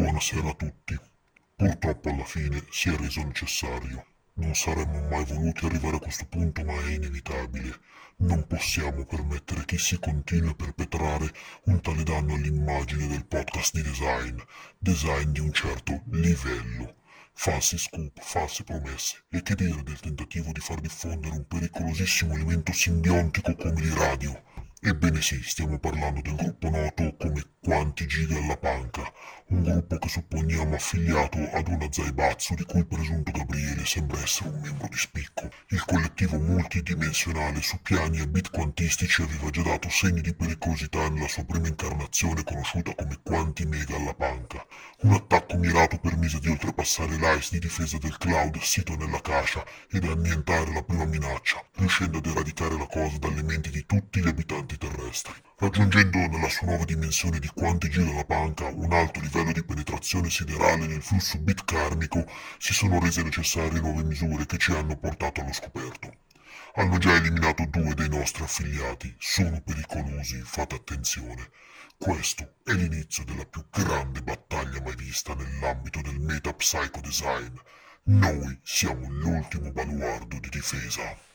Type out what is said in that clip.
Buonasera a tutti. Purtroppo alla fine si è reso necessario. Non saremmo mai voluti arrivare a questo punto, ma è inevitabile. Non possiamo permettere che si continui a perpetrare un tale danno all'immagine del podcast di design, design di un certo livello. Falsi scoop, false promesse, e che dire del tentativo di far diffondere un pericolosissimo elemento simbiontico come il radio. Ebbene sì, stiamo parlando del gruppo noto come Quanti Giga alla Panca, un gruppo che supponiamo affiliato ad una Zaibatsu di cui il presunto Gabriele sembra essere un membro di spicco. Il collettivo multidimensionale su piani e bit quantistici aveva già dato segni di pericolosità nella sua prima incarnazione conosciuta come Quanti Mega alla Panca. Un attacco mirato permise di oltrepassare l'ICE di difesa del cloud sito nella cascia ed annientare la prima minaccia, riuscendo ad eradicare la cosa dalle menti di tutti gli abitanti terrestri raggiungendo nella sua nuova dimensione di quanti gira la banca un alto livello di penetrazione siderale nel flusso bit karmico, si sono rese necessarie nuove misure che ci hanno portato allo scoperto. Hanno già eliminato due dei nostri affiliati, sono pericolosi, fate attenzione. Questo è l'inizio della più grande battaglia mai vista nell'ambito del meta psycho design. Noi siamo l'ultimo baluardo di difesa.